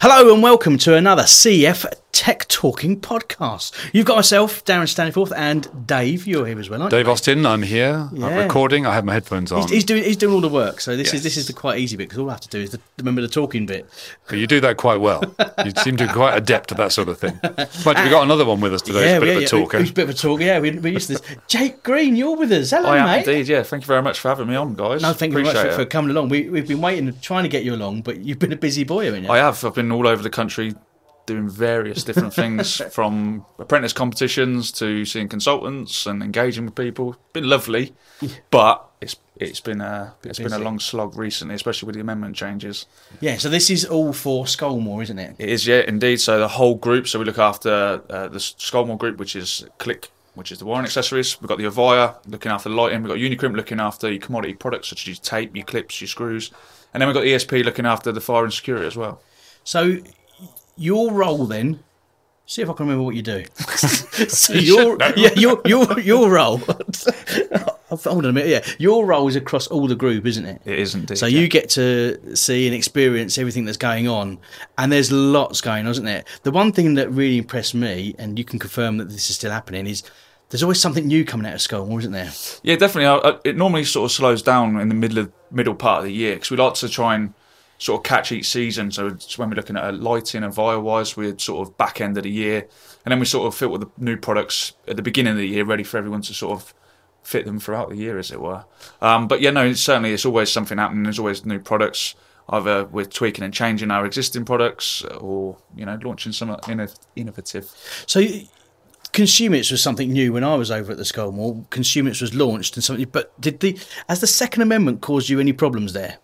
Hello and welcome to another CEF Tech Talking podcast. You've got myself, Darren Staniforth, and Dave. You're here as well, aren't Dave Austin, I'm here. Yeah. I'm recording. I have my headphones on. He's, he's doing he's doing all the work, so this is this is the quite easy bit because all I have to do is the, remember the talking bit. But you do that quite well. You seem to be quite adept at that sort of thing. But we've got uh, another one with us today. It's a bit of a talker. Who's a bit of a talker? Yeah, we- we're used to this. Jake Green, you're with us. Hello, I am mate. indeed, yeah. Thank you very much for having me on, guys. No, thank you very much for, for coming along. We, we've been waiting, trying to get you along, but you've been a busy boy, haven't you? I have. I've been all over the country doing various different things from apprentice competitions to seeing consultants and engaging with people. Been lovely, but it's it's been a it's been a long slog recently, especially with the amendment changes. yeah, so this is all for Scolmore, isn't it? It is, yeah, indeed. So the whole group. So we look after uh, the Scolmore group, which is Click, which is the wiring accessories. We've got the Ovia looking after the lighting. We've got Unicrimp looking after your commodity products such as your tape, your clips, your screws, and then we've got ESP looking after the fire and security as well. So your role then. See if I can remember what you do. so your yeah your your your role. Hold on a minute. Yeah, your role is across all the group, isn't it? It is indeed. So yeah. you get to see and experience everything that's going on, and there's lots going on, isn't there? The one thing that really impressed me, and you can confirm that this is still happening, is there's always something new coming out of Scolmore, isn't there? Yeah, definitely. It normally sort of slows down in the middle of middle part of the year because we like to try and sort of catch each season. So it's when we're looking at lighting and wire wise, we're sort of back end of the year, and then we sort of filter the new products at the beginning of the year, ready for everyone to sort of fit them throughout the year, as it were. Um, but yeah, no, it's certainly it's always something happening. There's always new products. Either we're tweaking and changing our existing products, or you know, launching some innovative. So, Consumits was something new when I was over at the Scolmore. Consumits was launched and something, but did the has the Second Amendment caused you any problems there?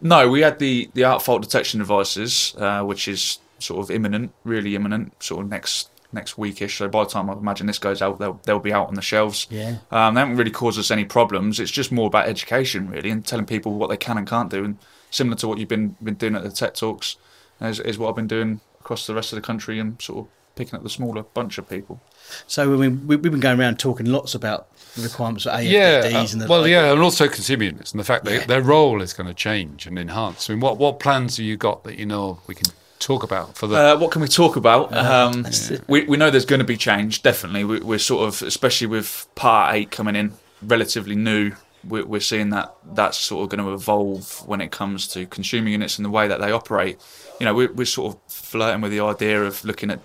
No, we had the the arc fault detection devices, uh, which is sort of imminent, really imminent, sort of next next weekish. So by the time I imagine this goes out, they'll they'll be out on the shelves. Yeah. um, they haven't really caused us any problems. It's just more about education, really, and telling people what they can and can't do, and similar to what you've been been doing at the tech talks, is, is what I've been doing across the rest of the country, and sort of picking up the smaller bunch of people. So I mean, we, we've been going around talking lots about the requirements for AFDs yeah, uh, and the well, like. yeah, and also consumer units and the fact that Yeah. their role is going to change and enhance. I mean, what what plans have you got that you know we can talk about for the? Uh, what can we talk about? Um, that's it. we, we know there's going to be change, definitely. We, we're sort of, especially with Part 8 coming in relatively new, we're, we're seeing that that's sort of going to evolve when it comes to consumer units and the way that they operate. You know, we're, we're sort of flirting with the idea of looking at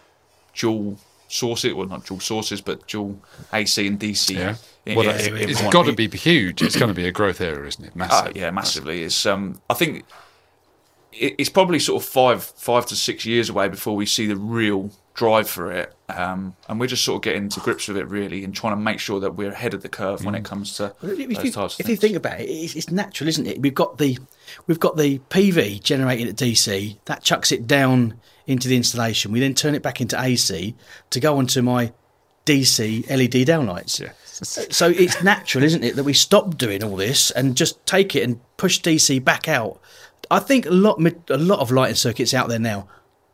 dual sources, well, not dual sources, but dual AC and DC. yeah, in- well, in- it's, in it's one. got to be huge. It's going to be a growth area, isn't it? Uh, Massive. yeah, massively. It's um, I think it, it's probably sort of five five to six years away before we see the real drive for it, um, and we're just sort of getting to grips with it really, and trying to make sure that we're ahead of the curve when it comes to If, those you, types of if you think about it, it's, it's natural, isn't it? We've got the we've got the PV generated at DC that chucks it down into the installation. We then turn it back into AC to go onto my DC LED downlights. Yeah. So it's natural, isn't it, that we stop doing all this and just take it and push DC back out. I think a lot a lot of lighting circuits out there now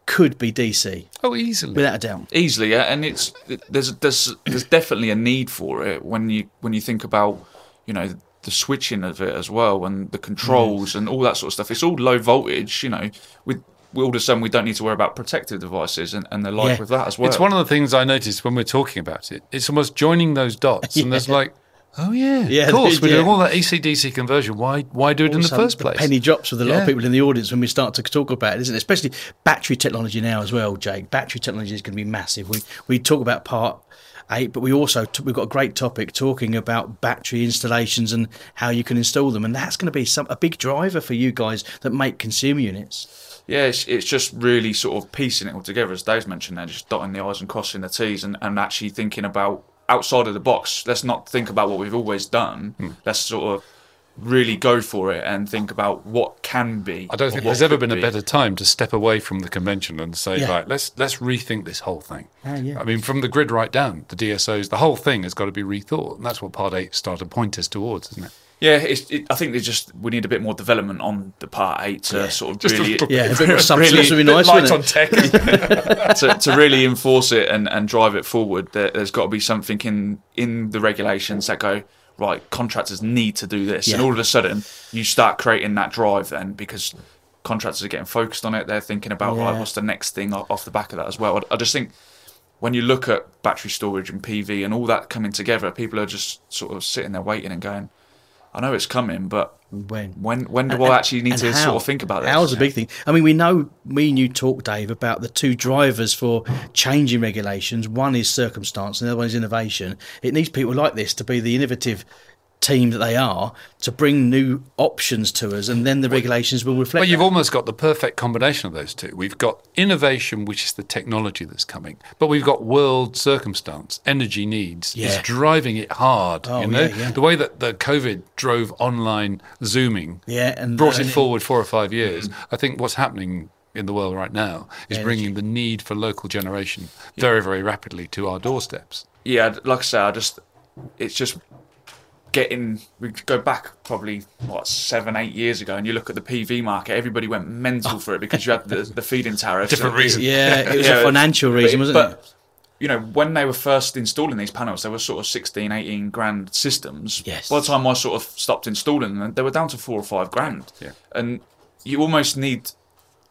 could be DC Oh, easily. without a doubt. easily, yeah, and it's there's there's there's definitely a need for it when you when you think about you know the switching of it as well and the controls mm. and all that sort of stuff. It's all low voltage, you know. With all of a sudden, we don't need to worry about protective devices and, and the like Yeah. with that as well. It's one of the things I noticed when we're talking about it. It's almost joining those dots, and there's like, oh yeah, Yeah, of course, we're yeah. doing all that AC/DC conversion. Why why do it in the first place? penny drops with a lot Yeah. of people in the audience when we start to talk about it, isn't it? Especially battery technology now as well, Jake. Battery technology is going to be massive. We we talk about part eight, but we also t- we've got a great topic talking about battery installations and how you can install them, and that's going to be some a big driver for you guys that make consumer units. Yeah, it's, it's just really sort of piecing it all together, as Dave's mentioned there, just dotting the I's and crossing the T's and, and actually thinking about outside of the box. Let's not think about what we've always done. Hmm. Let's sort of really go for it and think about what can be. I don't think there's ever could been a better time to step away from the convention and say, Yeah. right, let's let's rethink this whole thing. Ah, yeah. I mean, from the grid right down, the DSOs, the whole thing has got to be rethought, and that's what Part Eight started to point us towards, isn't it? Yeah, it's, it, I think there's just we need a bit more development on the part eight to sort of Just a really little Yeah, a bit more substance would be nice, light on tech to, to really enforce it and, and drive it forward. There, there's got to be something in in the regulations that go right. Contractors need to do this, and all of a sudden you start creating that drive then because contractors are getting focused on it. They're thinking about Yeah. right, what's the next thing off the back of that as well. I just think when you look at battery storage and PV and all that coming together, people are just sort of sitting there waiting and going, "I know it's coming, but When? when when do And- I actually need to how? sort of think about this?" How's a big thing. I mean, we know me and you talk, Dave, about the two drivers for changing regulations. One is circumstance, and the other one is innovation. It needs people like this to be the innovative team that they are to bring new options to us, and then the regulations will reflect. Well, you've that. almost got the perfect combination of those two. We've got innovation, which is the technology that's coming, but we've got world circumstance, energy needs. Yeah. It's driving it hard. Oh, you know, yeah, yeah. the way that the COVID drove online zooming, Yeah, and- brought it and- forward four or five mm-hmm. years. I think what's happening in the world right now is Energy. bringing the need for local generation very, very rapidly to our doorsteps. yeah, like I say, I just it's just getting. We go back probably what seven, eight years ago, and you look at the PV market. Everybody went mental for it because you had the, the feed-in tariffs. Different reason. yeah, it was Yeah, a financial reason, but, wasn't but, it? You know, when they were first installing these panels, they were sort of 16, 18 grand systems. Yes. By the time I sort of stopped installing them, they were down to four or five grand. Yeah. And you almost need it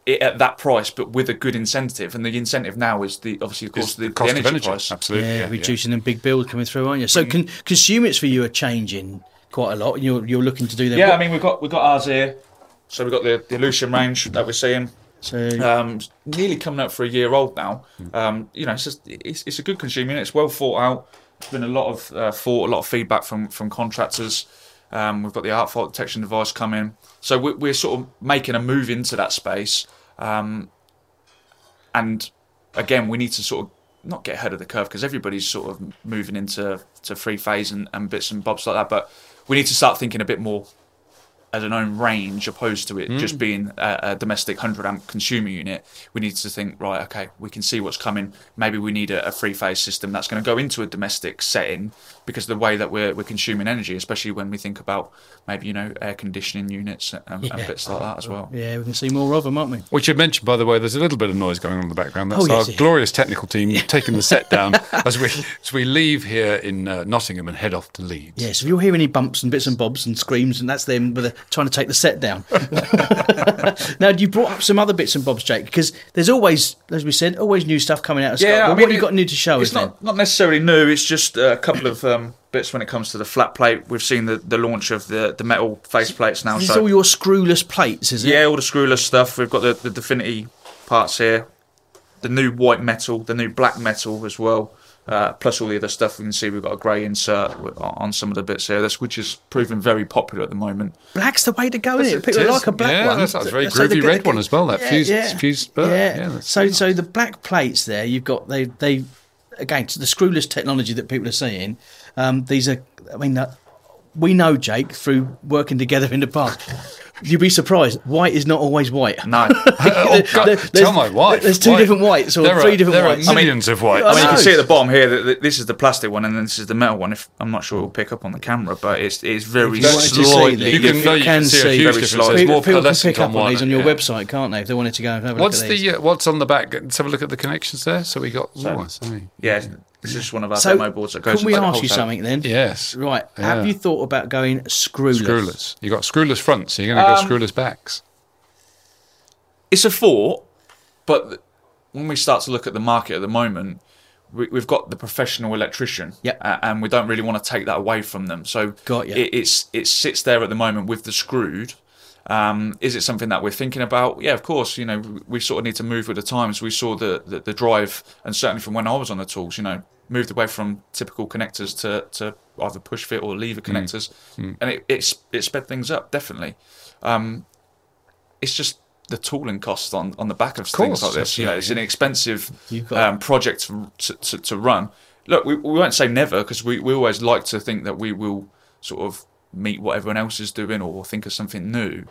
at that price, but with a good incentive. And the incentive now is the obviously, of course, the, the cost the of energy energy. price. Absolutely. Yeah, yeah, yeah. reducing them big bills coming through, aren't you? So, con- consumers for you are changing quite a lot. and You're you're looking to do them. Yeah, I mean, we've got we've got ours here. So we've got the, the Elucian range that we're seeing. so um, nearly coming up for a year old now. Um, you know, it's just it's, it's a good consumer unit. It's well thought out. There's been a lot of uh, thought, a lot of feedback from from contractors. Um, we've got the arc fault detection device coming, so we're, we're sort of making a move into that space. Um, and again, we need to sort of not get ahead of the curve because everybody's sort of moving into to free phase and, and bits and bobs like that. But we need to start thinking a bit more as an own range opposed to it just being a, a domestic 100 amp consumer unit we need to think right okay we can see what's coming maybe we need a, a three phase system that's going to go into a domestic setting because the way that we're, we're consuming energy especially when we think about maybe you know air conditioning units and, and bits like that as well yeah, we can see more of them, aren't we? We should mention, by the way, there's a little bit of noise going on in the background. That's Oh, yes, our yeah. glorious technical team taking the set down as we as we leave here in uh, Nottingham and head off to Leeds. Yes, if you hear any bumps and bits and bobs and screams, and that's them with a, trying to take the set down. now, you brought up some other bits and bobs, Jake, because there's always, as we said, always new stuff coming out of Scolmore. I mean, what have you got new to show us It's then? not, not necessarily new. It's just a couple of um, bits when it comes to the flat plate. We've seen the, the launch of the, the metal face plates now. This so is all your screwless plates, is it? yeah, all the screwless stuff. We've got the, the Definity parts here, the new white metal, the new black metal as well. Uh, plus all the other stuff we can see, we've got a grey insert on some of the bits here, that's, which is proving very popular at the moment. Black's the way to go, isn't it? It People is. like a black yeah, one. That's, that's a very So groovy the- red one as well. That fused, fused spur. Yeah. Yeah, that's- so, so the black plates there, you've got they they again the screwless technology that people are seeing. Um, these are, I mean, uh, we know Jake through working together in the past. You'd be surprised. White is not always white. No, oh, God, There- there's- tell my wife. There's two White- different whites or there three are, different there whites. Are millions of whites. I mean, you can see at the bottom here that, that this is the plastic one, and then this is the metal one. If I'm not sure it'll pick up on the camera, but it's it's very you wanted to see slightly. you can, you no, you can can see, see a huge very difference. slightly. There's people, more people can pick up on one, these on your yeah. website, can't they? If they wanted to go and have a What's look at these. the uh, what's on the back? Let's have a look at the connections there. So we got. oh, I yeah, this is just one of our so, demo boards that goes. can we ask you something then? Yes. Right. Yeah. Have you thought about going screwless? Screwless. You got screwless fronts. So you're going to Um, go screwless backs. It's a thought, but when we start to look at the market at the moment, we, we've got the professional electrician, Yep. uh, and we don't really want to take that away from them. So Got ya. it, it's it sits there at the moment with the screwed. Um, is it something that we're thinking about? Yeah, of course. You know, we, we sort of need to move with the times. We saw the, the the drive, and certainly from when I was on the tools, you know, moved away from typical connectors to, to either push fit or lever connectors, and it it's, it sped things up definitely. Um, it's just the tooling costs on, on the back of, things course, like this. You know, it's an expensive um, project to, to, to, to run. Look, we, we won't say never because we, we always like to think that we will sort of meet what everyone else is doing or think of something new.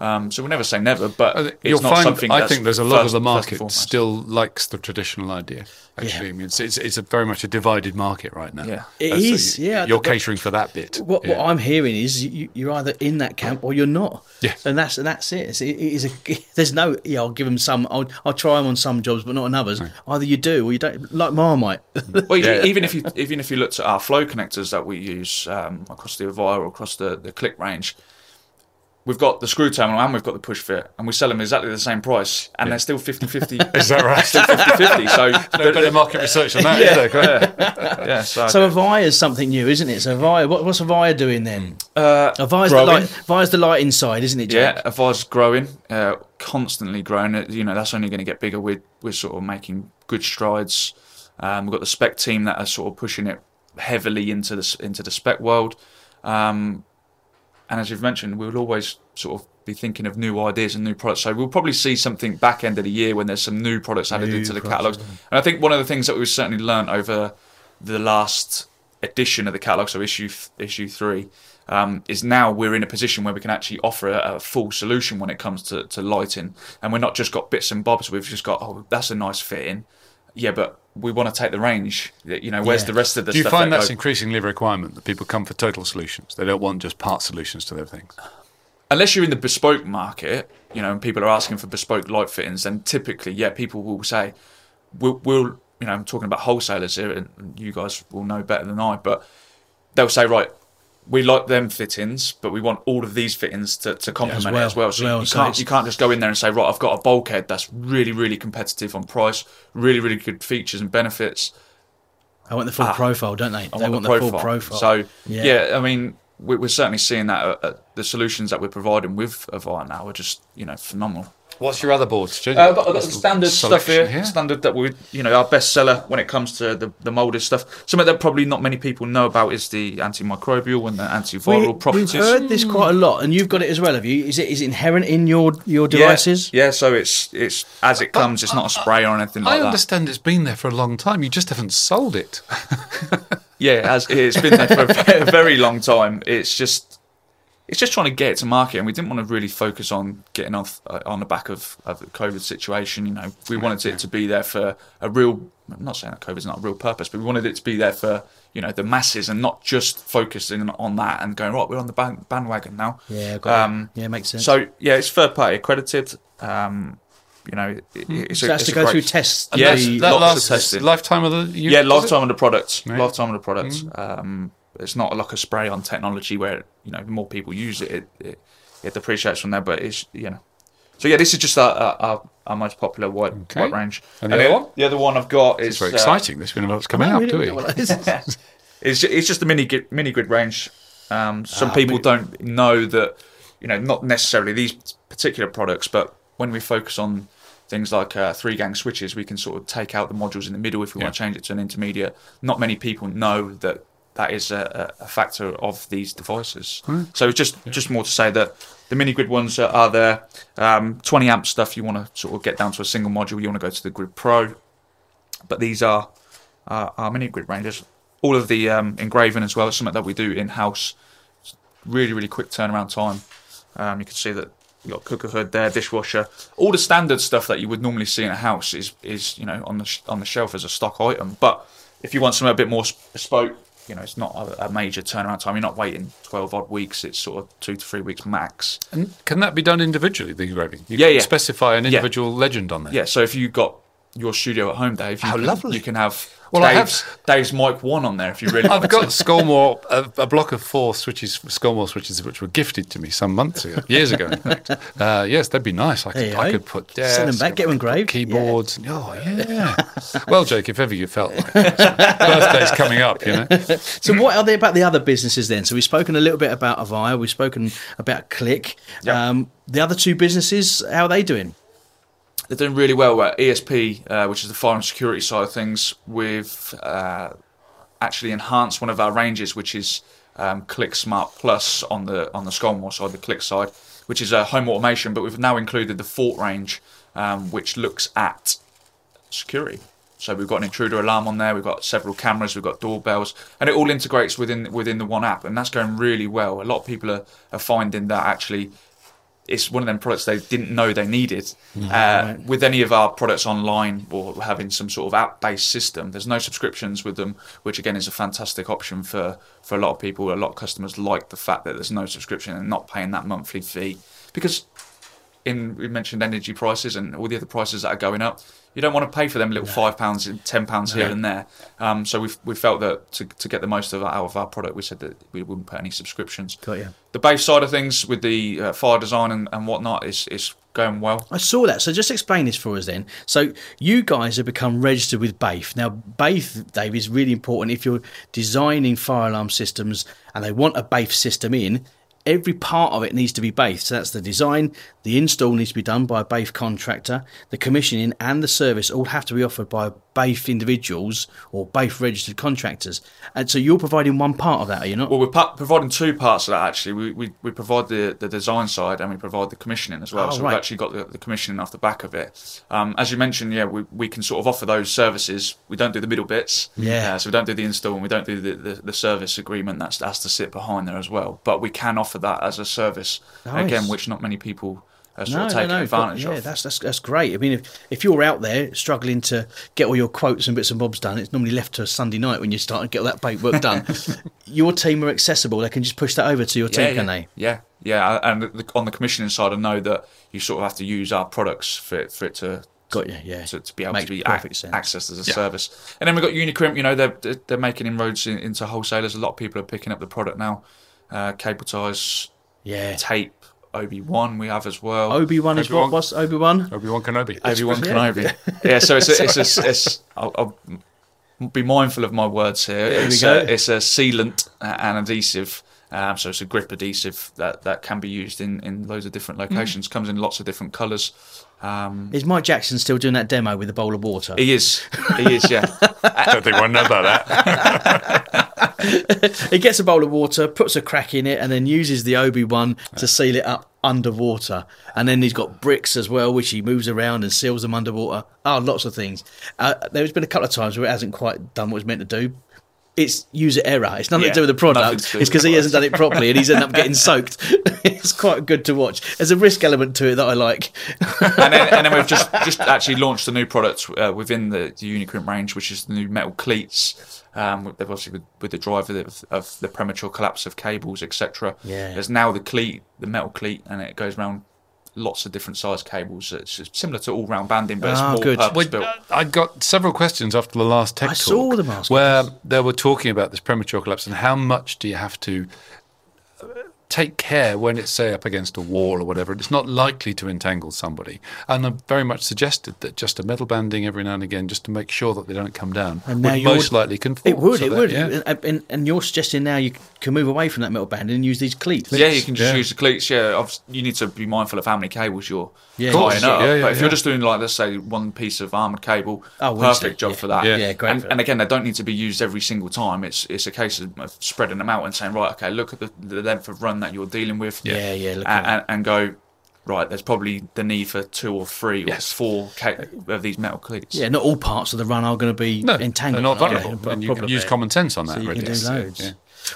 Um, so we'll never say never, but it's You'll not find. something. I think there's a lot first- of the market still likes the traditional idea. Actually, Yeah. I mean, it's, it's it's a very much a divided market right now. Yeah. It Uh, so you- yeah. You're But- catering for that bit. What, yeah. what I'm hearing is you, you're either in that camp or you're not. Yeah. and that's and that's it. It's, it is a, there's no. Yeah, I'll give them some. I'll, I'll try them on some jobs, but not on others. Either you do or you don't. Like Marmite. Well, Yeah. even if you even if you looked at our flow connectors that we use um, across the Ovia or across the, the click range, we've got the screw terminal and we've got the push fit, and we sell them exactly the same price, and they're still 50-50. Is that right? still 50-50. So no better market research on that, is there? Great. yeah, so, So Ovia is something new, isn't it? So Ovia, what, what's Ovia doing then? uh, Ovia's the light, Ovia's the light inside, isn't it? Jack? Yeah, Ovia's growing, uh, constantly growing. Uh, You know, that's only going to get bigger. We're, we're sort of making good strides. Um, we've got the spec team that are sort of pushing it heavily into the into the spec world. Um, and as you've mentioned, we'll always sort of be thinking of new ideas and new products. So we'll probably see something back end of the year when there's some new products added New into the catalogs. And I think one of the things that we've certainly learned over the last edition of the catalog, so issue issue three, um, is now we're in a position where we can actually offer a, a full solution when it comes to, to lighting, and we're not just got bits and bobs. We've just got oh, that's a nice fitting, yeah, but we want to take the range. You know, where's Yeah. the rest of the Do you find that that's go- increasingly a requirement that people come for total solutions? They don't want just part solutions to their things. unless you're in the bespoke market, you know, and people are asking for bespoke light fittings, then typically, yeah, people will say, we'll, we'll you know, I'm talking about wholesalers here, and you guys will know better than I, but they'll say, right, we like them fittings, but we want all of these fittings to, to complement well, it as well. So well, you so can't you can't just go in there and say, right, I've got a bulkhead that's really really competitive on price, really really good features and benefits. I want the full Ah, profile, don't they? I they want, want the, the, profile. full profile. So Yeah. yeah, I mean, we're certainly seeing that uh, uh, the solutions that we're providing with Ovia now are just you know phenomenal. What's your other boards? Uh, I've got, I've the standard stuff here, Selection, yeah. standard that we, you know, our best seller when it comes to the, the molded stuff. Something that probably not many people know about is the antimicrobial and the antiviral we, properties. We've heard this quite a lot, and you've got it as well, have you? Is it is it inherent in your your devices? Yeah, yeah, so it's it's as it comes. It's not a spray or anything I like that. I understand it's been there for a long time. You just haven't sold it. Yeah, it has, it's been there for a very long time. It's just it's just trying to get it to market, and we didn't want to really focus on getting off uh, on the back of, of the COVID situation. You know, we wanted it to be there for a real. I'm not saying that COVID's not a real purpose, but we wanted it to be there for you know the masses and not just focusing on that and going right. We're on the band, bandwagon now. Yeah, got Um, it. yeah, makes sense. So yeah, it's third party accredited. Um, you know, it, it's So a, has it's to a go great- through tests. And Yes, the- that lots of lasts testing. lifetime of the use, yeah, lifetime of the products. Right. Lifetime of the products. Um, it's not like a spray on technology where you know the more people use it, it, it, it depreciates from there. But it's you know, so yeah, this is just our our, our, our most popular white Okay. white range. And the other one? The other one I've got is It's very uh, exciting. There's been a lot's coming up, do we? It's ju- it's just a mini grid, mini grid range. Um, some Ah, people we- don't know that, you know, not necessarily these particular products, but when we focus on things like uh, three gang switches, we can sort of take out the modules in the middle if we want to change it to an intermediate. Not many people know that that is a, a factor of these devices. So it's just just more to say that the mini grid ones are, are there. Um, 20 amp stuff you want to sort of get down to a single module. You want to go to the Grid Pro, but these are uh, our mini grid ranges. All of the um, engraving as well is something that we do in house. Really, really quick turnaround time. Um, you can see that you got cooker hood there, dishwasher. All the standard stuff that you would normally see in a house is is you know on the sh- on the shelf as a stock item. But if you want something a bit more bespoke, you know, it's not a, a major turnaround time. You're not waiting twelve odd weeks. It's sort of two to three weeks max. And can that be done individually, the engraving? You Yeah, can yeah. Specify an individual legend on there. Yeah. So if you got your studio at home, Dave, you How can, lovely. You can have Well, I Dave's, Dave's mic one on there if you really. I've want got to. Scolmore, a, a block of four switches, Scolmore switches, which were gifted to me some months ago, years ago, in fact. Uh, yes, that'd be nice. I could, you I go. could put Send them back, get them engraved. keyboards. Oh, yeah. well, Jake, if ever you felt like it. birthday's coming up, you know. So what are they about the other businesses then? So we've spoken a little bit about Ovia, we've spoken about Click. Yeah. Um, the other two businesses, how are they doing? They're doing really well at ESP, uh, which is the fire and security side of things. We've uh, actually enhanced one of our ranges, which is um, Click Smart Plus on the on the Scolmore side, the Click side, which is a home automation. But we've now included the Fort range, um, which looks at security. So we've got an intruder alarm on there. We've got several cameras. We've got doorbells, and it all integrates within within the one app, and that's going really well. A lot of people are, are finding that actually it's one of them products they didn't know they needed. uh, With any of our products online or having some sort of app-based system, there's no subscriptions with them, which again is a fantastic option for for a lot of people. A lot of customers like the fact that there's no subscription and not paying that monthly fee because in we mentioned energy prices and all the other prices that are going up. You don't want to pay for them little five pounds and ten pounds here and there. Um, so we we felt that to, to get the most of out of our product, we said that we wouldn't put any subscriptions. Got you. The base side of things with the uh, fire design and, and whatnot is is going well. I saw that. So just explain this for us then. So you guys have become registered with BAFE. Now, BAFE, Dave, is really important if you're designing fire alarm systems and they want a BAFE system in. Every part of it needs to be BAFE. So that's the design, the install needs to be done by a BAFE contractor, the commissioning and the service all have to be offered by BAFE individuals or BAFE registered contractors. And so you're providing one part of that, are you not? Well, we're pa- providing two parts of that actually. We, we, we provide the, the design side and we provide the commissioning as well. Oh, so right. we've actually got the, the commissioning off the back of it. Um, as you mentioned, yeah, we, we can sort of offer those services. We don't do the middle bits. Yeah. Uh, so we don't do the install and we don't do the, the, the service agreement that's has to sit behind there as well. But we can offer that as a service Nice. again, which not many people are sort no, of no, taking no. advantage yeah, of. that's, that's that's great. I mean, if, if you're out there struggling to get all your quotes and bits and bobs done, it's normally left to a Sunday night when you start to get all that paperwork done. your team are accessible; they can just push that over to your team, yeah, can yeah, they? Yeah, yeah. And the, on the commissioning side, I know that you sort of have to use our products for it, for it to Got you, yeah. to, to be able Makes to be ac- accessed as a service. And then we've got Unicrimp. You know, they're they're- they're making inroads in, into wholesalers. A lot of people are picking up the product now. Uh, cable ties, Yeah. tape, Obi One we have as well. Obi Wan is what? Obi-Wan. What's Obi Wan? Obi Wan Kenobi. Obi Wan Kenobi. yeah, so it's a, it's a, it's. I'll, I'll be mindful of my words here. There we it's, go. A, it's a sealant uh, and adhesive. Um, so it's a grip adhesive that, that can be used in, in loads of different Mm. locations. Comes in lots of different colours. Um, Is Mike Jackson still doing that demo with a bowl of water? he is. He is. Yeah. I don't think one knows about that. he gets a bowl of water, puts a crack in it, and then uses the Obi Wan to seal it up underwater. And then he's got bricks as well, which he moves around and seals them underwater. Oh, lots of things. Uh, there's been a couple of times where it hasn't quite done what it's meant to do. It's user error. It's nothing Yeah, to do with the product. It's because he hasn't done it properly and he's ended up getting soaked. it's quite good to watch. There's a risk element to it that I like. and, then, and then we've just just actually launched a new product uh, within the, the Unicrimp range, which is the new metal cleats. Um, obviously, with, with the driver of, of the premature collapse of cables, etc. Yeah. There's now the cleat, the metal cleat, and it goes around lots of different size cables. It's similar to all round banding, but it's Ah, more good. purpose Well, built. I got several questions after the last tech I talk. saw them where they were talking about this premature collapse and how much do you have to take care when it's say up against a wall or whatever. It's not likely to entangle somebody, and I very much suggested that just a metal banding every now and again, just to make sure that they don't come down, And now would you're- most likely conform. It would, So it that- would. yeah. And, and, and you're suggesting now you can move away from that metal banding and use these cleats. Yeah, you can just Yeah. use the cleats. Yeah, obvi- you need to be mindful of how many cables you're Yeah. tying course, up. yeah, yeah, but if yeah. you're just doing like, let's say, one piece of armored cable, Oh, we perfect see. job Yeah. for that. Yeah. Yeah, great And, that. and again, they don't need to be used every single time. It's it's a case of of spreading them out and saying, right, okay, look at the, the length of run that you're dealing with. Yeah, yeah, look and, and, and go. Right, there's probably the need for two or three Yes. or four ca- of these metal cleats. Yeah, not all parts of the run are going to be No, entangled. they're not are they? vulnerable, No and you can use common sense on that. So you really. can do loads. yeah.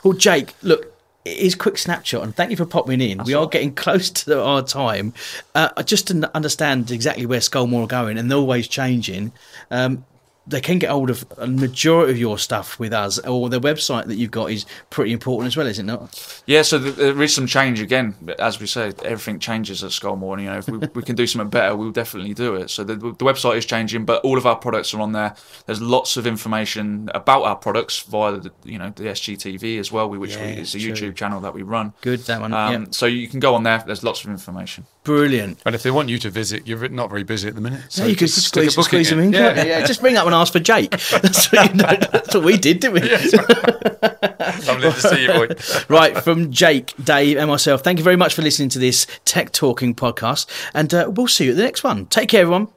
Well, Jake, look, it is quick snapshot, and thank you for popping in. we are getting close to our time. Uh, just to n- understand exactly where Scolmore are going, and they're always changing. Um, they can get hold of a majority of your stuff with us, or the website that you've got is pretty important as well, is it not? Yeah, so there is some change again. As we said, everything changes at Scolmore. And, you know, if we, we can do something better, we'll definitely do it. So the, the website is changing, but all of our products are on there. There's lots of information about our products via the, you know the SGTV as well, which Yeah, we, is a true. YouTube channel that we run. Good, that one. Um, yeah. So you can go on there. There's lots of information. Brilliant. And if they want you to visit, you're not very busy at the minute. So So you could just squeeze, squeeze them in. Yeah. can't yeah. Just ring up and ask for Jake. That's what, you know, that's what we did, didn't we? Lovely to see you, boy. right, from Jake, Dave, and myself, thank you very much for listening to this Tech Talking podcast. And uh, we'll see you at the next one. Take care, everyone.